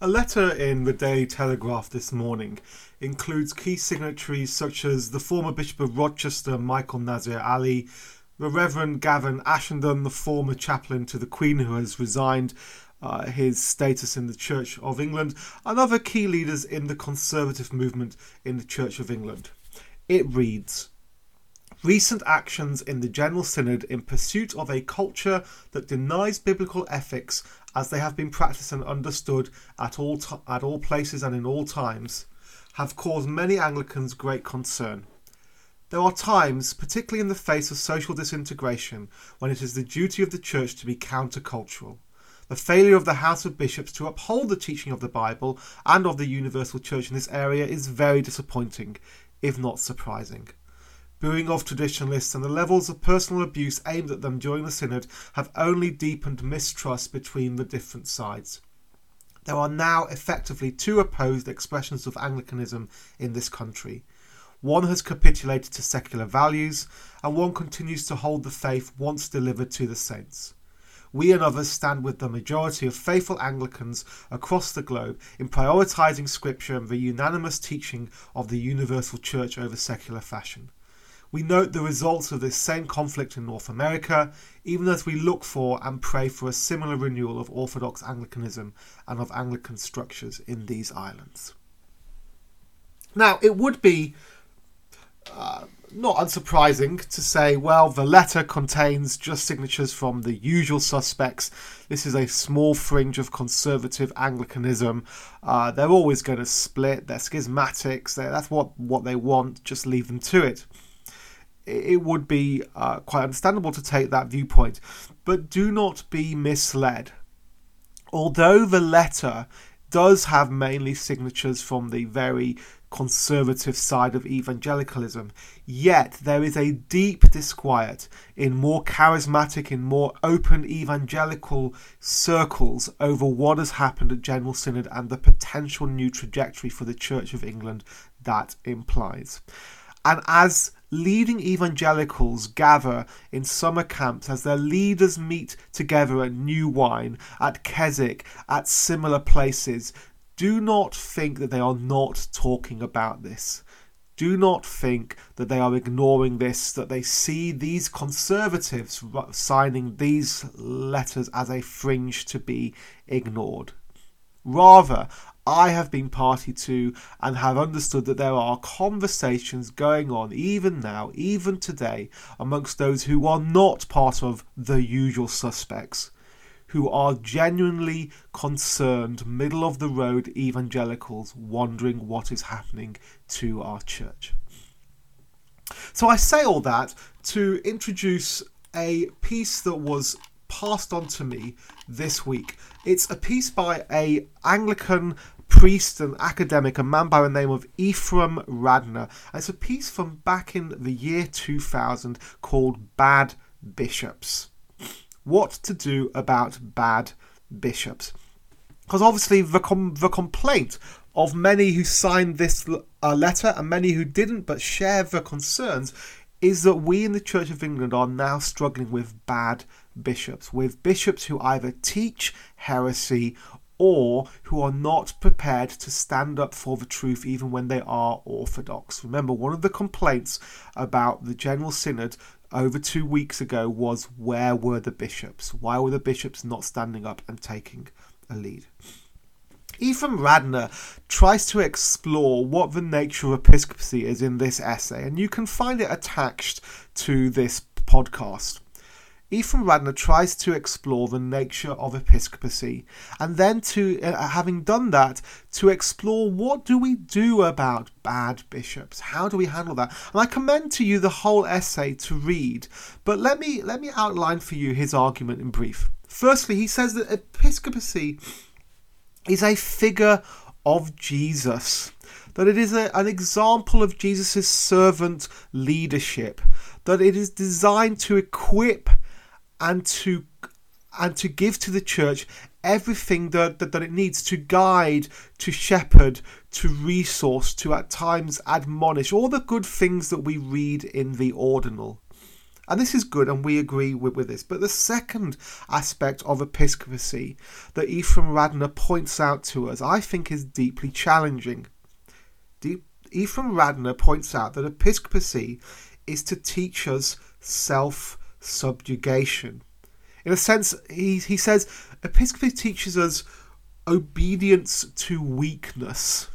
A letter in the Daily Telegraph this morning includes key signatories such as the former Bishop of Rochester, Michael Nazir Ali, the Reverend Gavin Ashenden, the former chaplain to the Queen who has resigned uh, his status in the Church of England, and other key leaders in the Conservative movement in the Church of England. It reads Recent actions in the General Synod in pursuit of a culture that denies biblical ethics as they have been practiced and understood at all, t- at all places and in all times, have caused many Anglicans great concern. There are times, particularly in the face of social disintegration, when it is the duty of the Church to be countercultural. The failure of the House of Bishops to uphold the teaching of the Bible and of the Universal Church in this area is very disappointing, if not surprising booing of traditionalists, and the levels of personal abuse aimed at them during the Synod have only deepened mistrust between the different sides. There are now effectively two opposed expressions of Anglicanism in this country. One has capitulated to secular values, and one continues to hold the faith once delivered to the saints. We and others stand with the majority of faithful Anglicans across the globe in prioritising Scripture and the unanimous teaching of the universal church over secular fashion. We note the results of this same conflict in North America, even as we look for and pray for a similar renewal of Orthodox Anglicanism and of Anglican structures in these islands. Now, it would be uh, not unsurprising to say, well, the letter contains just signatures from the usual suspects. This is a small fringe of conservative Anglicanism. Uh, they're always going to split. They're schismatics. They're, that's what, what they want. Just leave them to it it would be uh, quite understandable to take that viewpoint. But do not be misled. Although the letter does have mainly signatures from the very conservative side of evangelicalism, yet there is a deep disquiet in more charismatic, in more open evangelical circles over what has happened at General Synod and the potential new trajectory for the Church of England that implies. And as leading evangelicals gather in summer camps as their leaders meet together at New Wine, at Keswick, at similar places, do not think that they are not talking about this. Do not think that they are ignoring this, that they see these conservatives signing these letters as a fringe to be ignored. Rather, I have been party to and have understood that there are conversations going on even now, even today, amongst those who are not part of the usual suspects, who are genuinely concerned, middle of the road evangelicals wondering what is happening to our church. So I say all that to introduce a piece that was passed on to me this week. It's a piece by a Anglican priest and academic, a man by the name of Ephraim Radner. It's a piece from back in the year 2000 called Bad Bishops. What to do about bad bishops? Because obviously, the, com- the complaint of many who signed this uh, letter and many who didn't but share the concerns is that we in the Church of England are now struggling with bad bishops, with bishops who either teach heresy or who are not prepared to stand up for the truth even when they are orthodox. Remember, one of the complaints about the General Synod over two weeks ago was where were the bishops? Why were the bishops not standing up and taking a lead? Ephraim Radner tries to explore what the nature of episcopacy is in this essay, and you can find it attached to this podcast. Ephraim Radner tries to explore the nature of episcopacy, and then to, uh, having done that, to explore what do we do about bad bishops? How do we handle that? And I commend to you the whole essay to read, but let me let me outline for you his argument in brief. Firstly, he says that episcopacy is a figure of Jesus that it is a, an example of Jesus' servant leadership, that it is designed to equip and to and to give to the church everything that, that, that it needs to guide, to shepherd, to resource, to at times admonish, all the good things that we read in the ordinal. And this is good, and we agree with, with this. But the second aspect of episcopacy that Ephraim Radner points out to us, I think, is deeply challenging. Deep, Ephraim Radner points out that episcopacy is to teach us self subjugation. In a sense, he, he says episcopacy teaches us obedience to weakness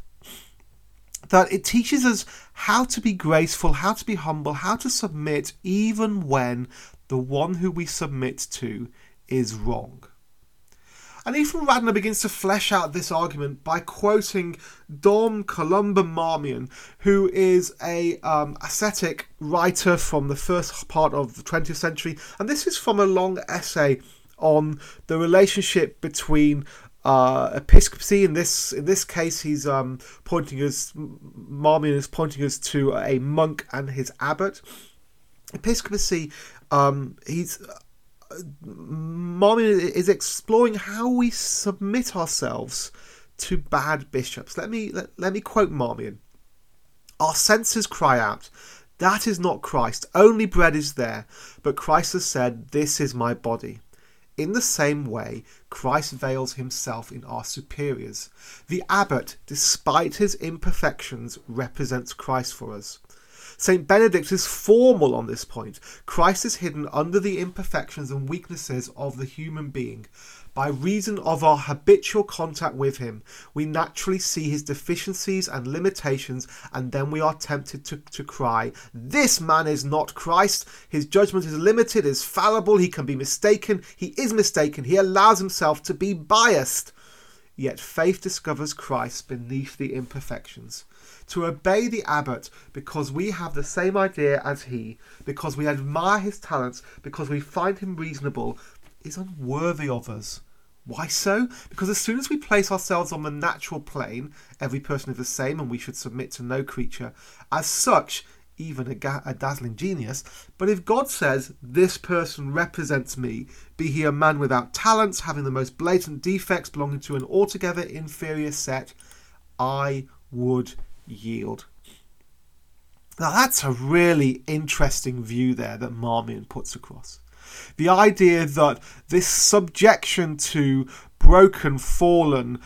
that it teaches us how to be graceful, how to be humble, how to submit even when the one who we submit to is wrong. And Ephraim Radner begins to flesh out this argument by quoting Dom Columba Marmion, who is a um, ascetic writer from the first part of the 20th century. And this is from a long essay on the relationship between uh, episcopacy in this in this case he's um, pointing us Marmion is pointing us to a monk and his abbot episcopacy um, he's Marmion is exploring how we submit ourselves to bad bishops. Let me let, let me quote Marmion. Our senses cry out that is not Christ. Only bread is there but Christ has said this is my body in the same way, Christ veils himself in our superiors. The abbot, despite his imperfections, represents Christ for us. St. Benedict is formal on this point. Christ is hidden under the imperfections and weaknesses of the human being, by reason of our habitual contact with him, we naturally see his deficiencies and limitations, and then we are tempted to, to cry, This man is not Christ. His judgment is limited, is fallible, he can be mistaken, he is mistaken, he allows himself to be biased. Yet faith discovers Christ beneath the imperfections. To obey the abbot because we have the same idea as he, because we admire his talents, because we find him reasonable, is unworthy of us. Why so? Because as soon as we place ourselves on the natural plane, every person is the same and we should submit to no creature. As such, even a, ga- a, dazzling genius. But if God says, This person represents me, be he a man without talents, having the most blatant defects, belonging to an altogether inferior set, I would yield. Now, that's a really interesting view there that Marmion puts across. The idea that this subjection to broken, fallen,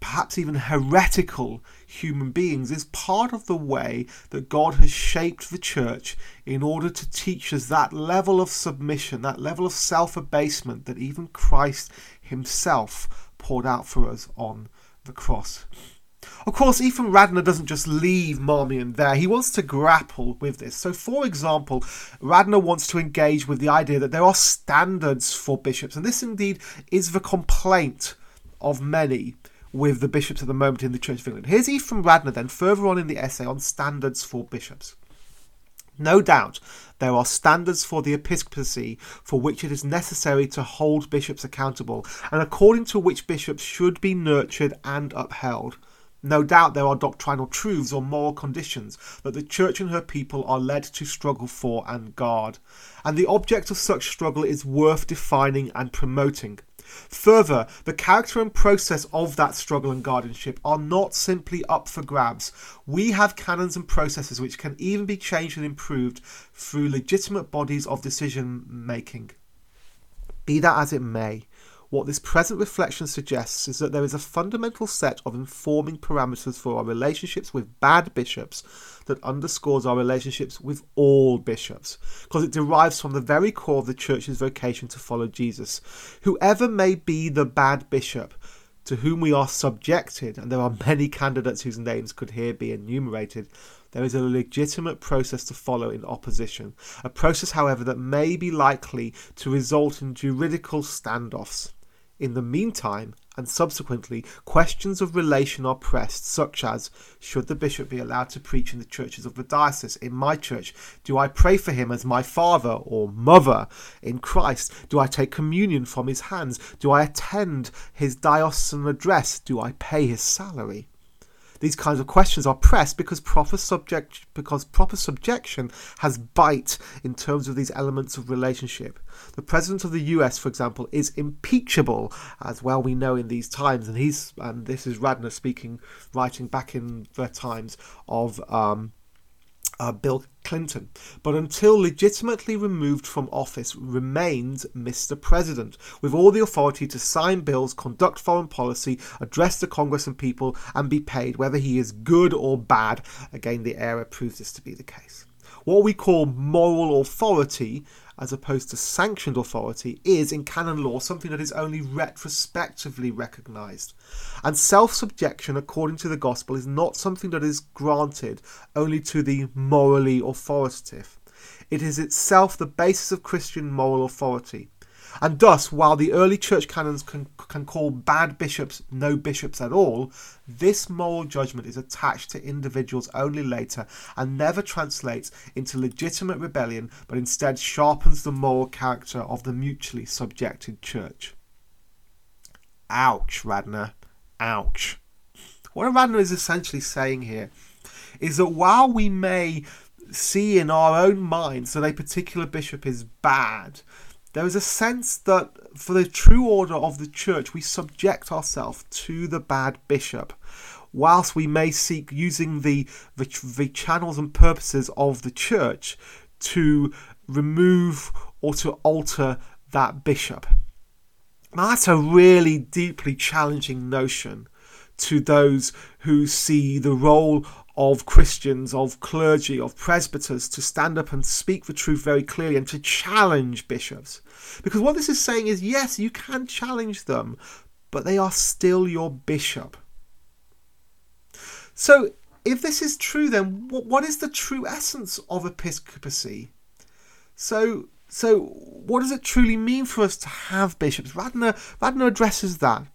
perhaps even heretical human beings is part of the way that God has shaped the church in order to teach us that level of submission, that level of self abasement that even Christ himself poured out for us on the cross. Of course, Ephraim Radner doesn't just leave Marmion there, he wants to grapple with this. So, for example, Radner wants to engage with the idea that there are standards for bishops, and this indeed is the complaint of many with the bishops at the moment in the Church of England. Here's Ephraim Radner then, further on in the essay on standards for bishops. No doubt there are standards for the episcopacy for which it is necessary to hold bishops accountable, and according to which bishops should be nurtured and upheld. No doubt there are doctrinal truths or moral conditions that the Church and her people are led to struggle for and guard, and the object of such struggle is worth defining and promoting. Further, the character and process of that struggle and guardianship are not simply up for grabs. We have canons and processes which can even be changed and improved through legitimate bodies of decision making. Be that as it may, what this present reflection suggests is that there is a fundamental set of informing parameters for our relationships with bad bishops that underscores our relationships with all bishops, because it derives from the very core of the church's vocation to follow Jesus. Whoever may be the bad bishop, to whom we are subjected, and there are many candidates whose names could here be enumerated, there is a legitimate process to follow in opposition. A process, however, that may be likely to result in juridical standoffs. In the meantime, and subsequently, questions of relation are pressed, such as Should the bishop be allowed to preach in the churches of the diocese? In my church, do I pray for him as my father or mother in Christ? Do I take communion from his hands? Do I attend his diocesan address? Do I pay his salary? These kinds of questions are pressed because proper subject because proper subjection has bite in terms of these elements of relationship. The president of the US, for example, is impeachable, as well we know in these times, and he's and this is Radner speaking, writing back in the times of um, uh, Bill Clinton, but until legitimately removed from office, remains Mr. President, with all the authority to sign bills, conduct foreign policy, address the Congress and people, and be paid, whether he is good or bad. Again, the era proves this to be the case. What we call moral authority as opposed to sanctioned authority, is in canon law something that is only retrospectively recognised. And self subjection, according to the gospel, is not something that is granted only to the morally authoritative. It is itself the basis of Christian moral authority. And thus, while the early church canons can, can call bad bishops no bishops at all, this moral judgment is attached to individuals only later and never translates into legitimate rebellion, but instead sharpens the moral character of the mutually subjected church. Ouch, Radner. Ouch. What Radner is essentially saying here is that while we may see in our own minds that a particular bishop is bad, there is a sense that for the true order of the church, we subject ourselves to the bad bishop, whilst we may seek using the, the, the channels and purposes of the church to remove or to alter that bishop. Now, that's a really deeply challenging notion to those who see the role of Christians, of clergy, of presbyters to stand up and speak the truth very clearly and to challenge bishops. Because what this is saying is yes, you can challenge them, but they are still your bishop. So, if this is true, then what is the true essence of episcopacy? So, so what does it truly mean for us to have bishops? Radner, Radner addresses that.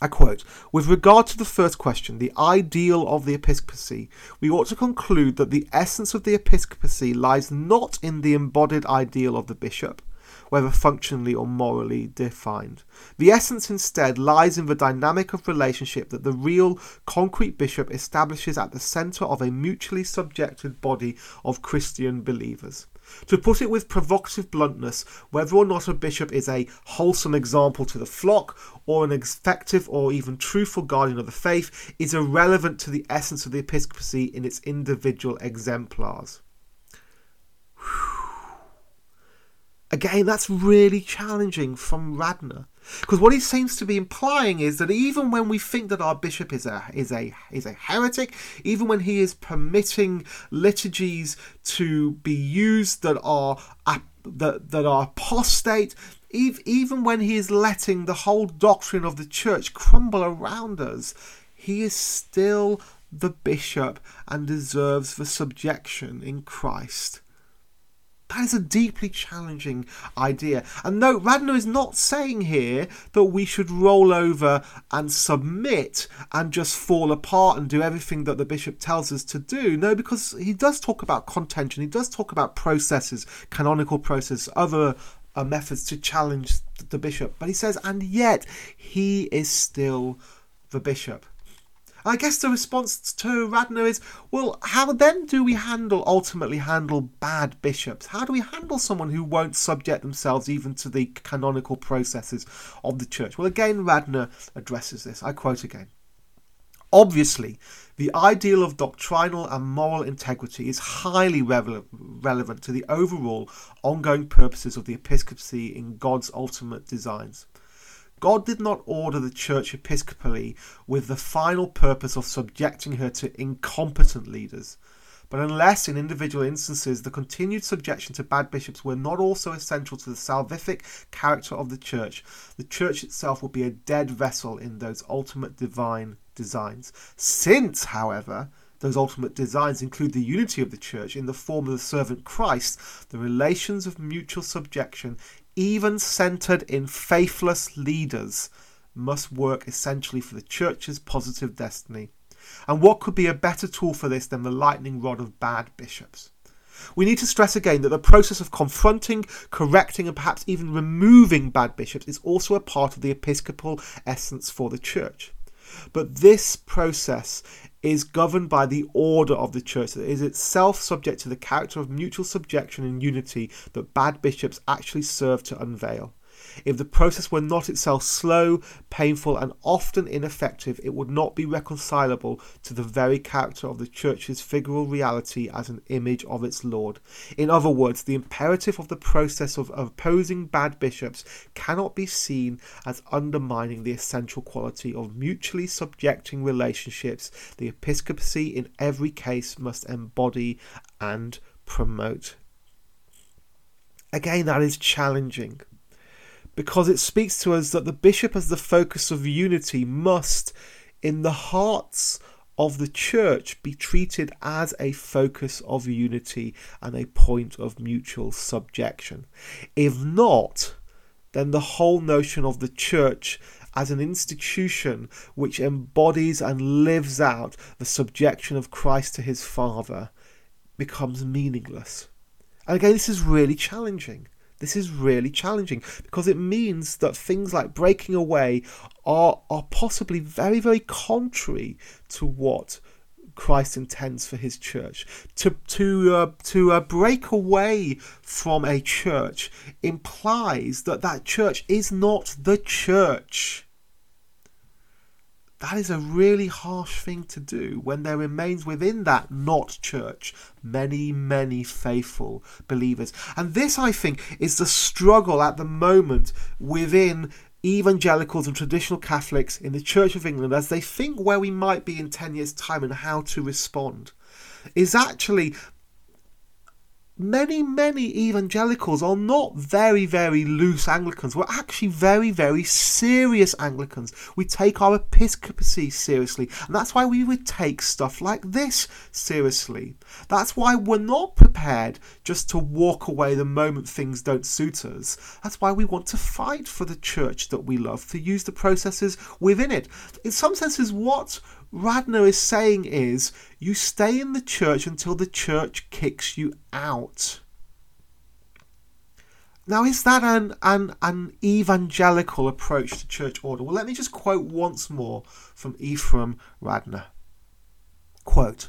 I quote, with regard to the first question, the ideal of the episcopacy, we ought to conclude that the essence of the episcopacy lies not in the embodied ideal of the bishop, whether functionally or morally defined. The essence instead lies in the dynamic of relationship that the real, concrete bishop establishes at the centre of a mutually subjected body of Christian believers. To put it with provocative bluntness, whether or not a bishop is a wholesome example to the flock or an effective or even truthful guardian of the faith is irrelevant to the essence of the episcopacy in its individual exemplars. Again, that's really challenging from Radner. Because what he seems to be implying is that even when we think that our bishop is a is a is a heretic, even when he is permitting liturgies to be used that are that that are apostate, even when he is letting the whole doctrine of the church crumble around us, he is still the bishop and deserves the subjection in Christ. That is a deeply challenging idea. And no, Radner is not saying here that we should roll over and submit and just fall apart and do everything that the bishop tells us to do. No, because he does talk about contention, he does talk about processes, canonical processes, other uh, methods to challenge the bishop. But he says, and yet he is still the bishop. I guess the response to Radner is, well, how then do we handle, ultimately handle bad bishops? How do we handle someone who won't subject themselves even to the canonical processes of the church? Well, again, Radner addresses this. I quote again. Obviously, the ideal of doctrinal and moral integrity is highly relevant to the overall ongoing purposes of the episcopacy in God's ultimate designs. God did not order the church episcopally with the final purpose of subjecting her to incompetent leaders. But unless, in individual instances, the continued subjection to bad bishops were not also essential to the salvific character of the church, the church itself would be a dead vessel in those ultimate divine designs. Since, however, those ultimate designs include the unity of the church in the form of the servant Christ, the relations of mutual subjection even centered in faithless leaders, must work essentially for the church's positive destiny. And what could be a better tool for this than the lightning rod of bad bishops? We need to stress again that the process of confronting, correcting, and perhaps even removing bad bishops is also a part of the episcopal essence for the church. But this process is governed by the order of the church that is itself subject to the character of mutual subjection and unity that bad bishops actually serve to unveil. If the process were not itself slow, painful, and often ineffective, it would not be reconcilable to the very character of the Church's figural reality as an image of its Lord. In other words, the imperative of the process of opposing bad bishops cannot be seen as undermining the essential quality of mutually subjecting relationships the episcopacy in every case must embody and promote. Again, that is challenging because it speaks to us that the bishop, as the focus of unity, must, in the hearts of the church, be treated as a focus of unity and a point of mutual subjection. If not, then the whole notion of the church as an institution which embodies and lives out the subjection of Christ to his Father becomes meaningless. And again, this is really challenging. This is really challenging because it means that things like breaking away are, are possibly very, very contrary to what Christ intends for his church. To to uh, to uh, break away from a church implies that that church is not the church. That is a really harsh thing to do when there remains within that not church many, many faithful believers. And this, I think, is the struggle at the moment within evangelicals and traditional Catholics in the Church of England as they think where we might be in 10 years' time and how to respond. Is actually many, many evangelicals are not very, very loose Anglicans. We're actually very, very serious Anglicans. We take our episcopacy seriously, and that's why we would take stuff like this seriously. That's why we're not prepared just to walk away the moment things don't suit us. That's why we want to fight for the church that we love, to use the processes within it. In some senses, what Radner is saying is you stay in the church until the church kicks you out. Now, is that an, an, an evangelical approach to church order? Well, let me just quote once more from Ephraim Radner. Quote,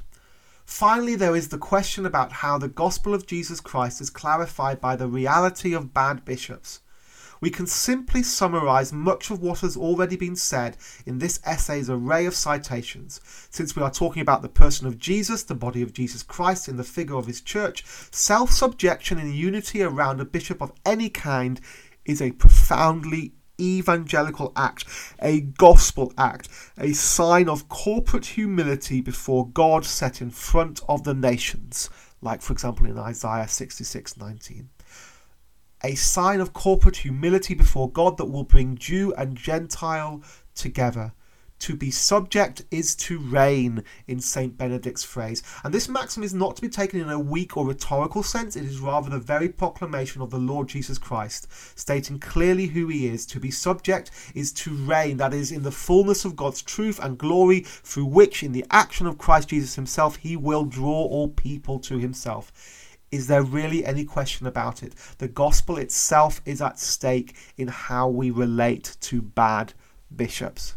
Finally, there is the question about how the gospel of Jesus Christ is clarified by the reality of bad bishops we can simply summarize much of what has already been said in this essay's array of citations. Since we are talking about the person of Jesus, the body of Jesus Christ in the figure of his church, self subjection and unity around a bishop of any kind is a profoundly evangelical act, a gospel act, a sign of corporate humility before God set in front of the nations, like for example in Isaiah 66 19 a sign of corporate humility before God that will bring Jew and Gentile together. To be subject is to reign, in St. Benedict's phrase. And this maxim is not to be taken in a weak or rhetorical sense, it is rather the very proclamation of the Lord Jesus Christ, stating clearly who he is. To be subject is to reign, that is, in the fullness of God's truth and glory, through which, in the action of Christ Jesus himself, he will draw all people to himself. Is there really any question about it? The gospel itself is at stake in how we relate to bad bishops.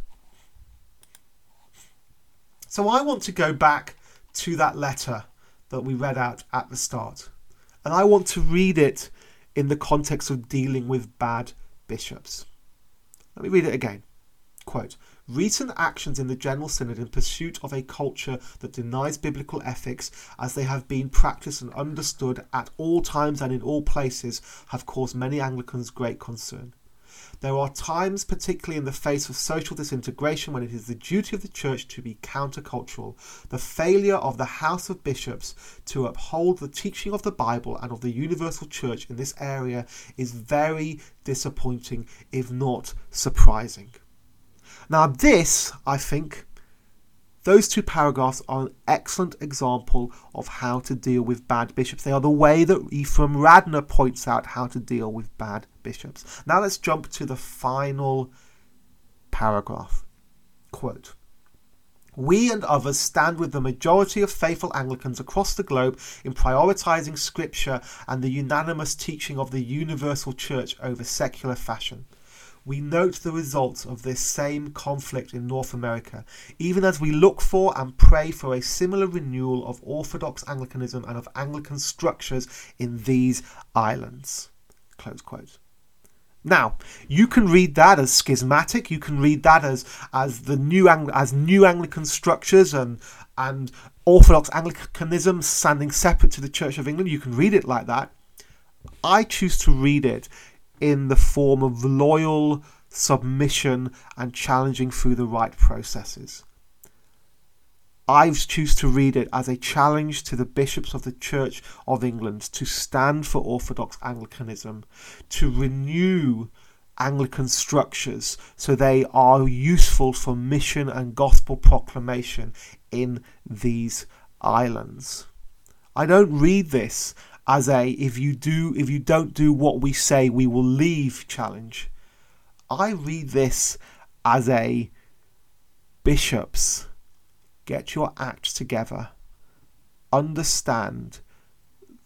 So I want to go back to that letter that we read out at the start. And I want to read it in the context of dealing with bad bishops. Let me read it again. Quote Recent actions in the General Synod in pursuit of a culture that denies biblical ethics, as they have been practiced and understood at all times and in all places, have caused many Anglicans great concern. There are times, particularly in the face of social disintegration, when it is the duty of the Church to be countercultural. The failure of the House of Bishops to uphold the teaching of the Bible and of the universal Church in this area is very disappointing, if not surprising. Now, this, I think, those two paragraphs are an excellent example of how to deal with bad bishops. They are the way that Ephraim Radner points out how to deal with bad bishops. Now let's jump to the final paragraph. Quote we and others stand with the majority of faithful Anglicans across the globe in prioritising Scripture and the unanimous teaching of the universal church over secular fashion we note the results of this same conflict in North America, even as we look for and pray for a similar renewal of Orthodox Anglicanism and of Anglican structures in these islands. Close quote. Now, you can read that as schismatic. You can read that as as the new Ang- as new Anglican structures and and Orthodox Anglicanism standing separate to the Church of England. You can read it like that. I choose to read it in the form of loyal submission and challenging through the right processes. I choose to read it as a challenge to the bishops of the Church of England to stand for Orthodox Anglicanism, to renew Anglican structures so they are useful for mission and gospel proclamation in these islands. I don't read this as a if you do if you don't do what we say we will leave challenge. I read this as a bishops get your act together. Understand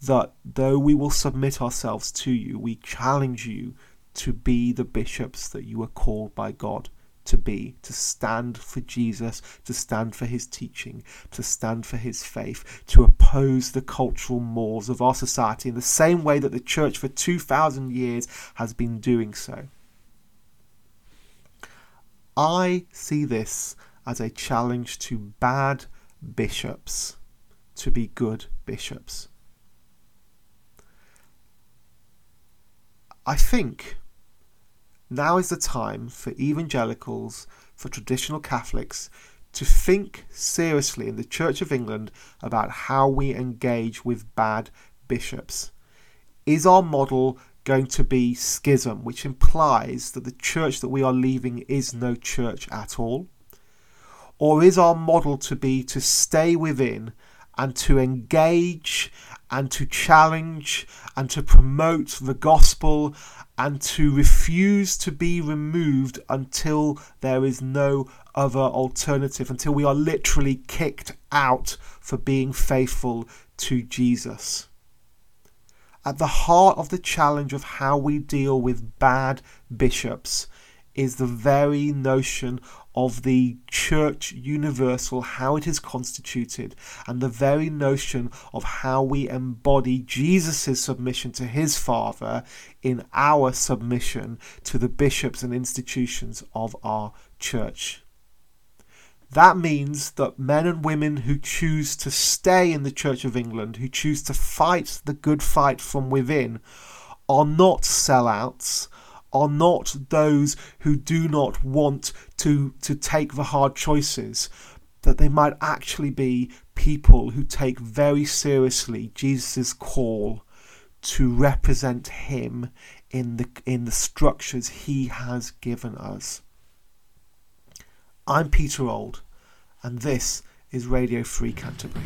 that though we will submit ourselves to you, we challenge you to be the bishops that you are called by God to be, to stand for Jesus, to stand for his teaching, to stand for his faith, to oppose the cultural mores of our society in the same way that the church for 2,000 years has been doing so. I see this as a challenge to bad bishops to be good bishops. I think now is the time for evangelicals, for traditional Catholics, to think seriously in the Church of England about how we engage with bad bishops. Is our model going to be schism, which implies that the church that we are leaving is no church at all? Or is our model to be to stay within and to engage and to challenge and to promote the gospel and to refuse to be removed until there is no other alternative, until we are literally kicked out for being faithful to Jesus? At the heart of the challenge of how we deal with bad bishops is the very notion of the church universal, how it is constituted, and the very notion of how we embody Jesus' submission to his Father in our submission to the bishops and institutions of our church. That means that men and women who choose to stay in the Church of England, who choose to fight the good fight from within, are not sellouts, are not those who do not want to, to take the hard choices, that they might actually be people who take very seriously Jesus' call to represent him in the in the structures he has given us. I'm Peter Ould and this is Radio Free Canterbury.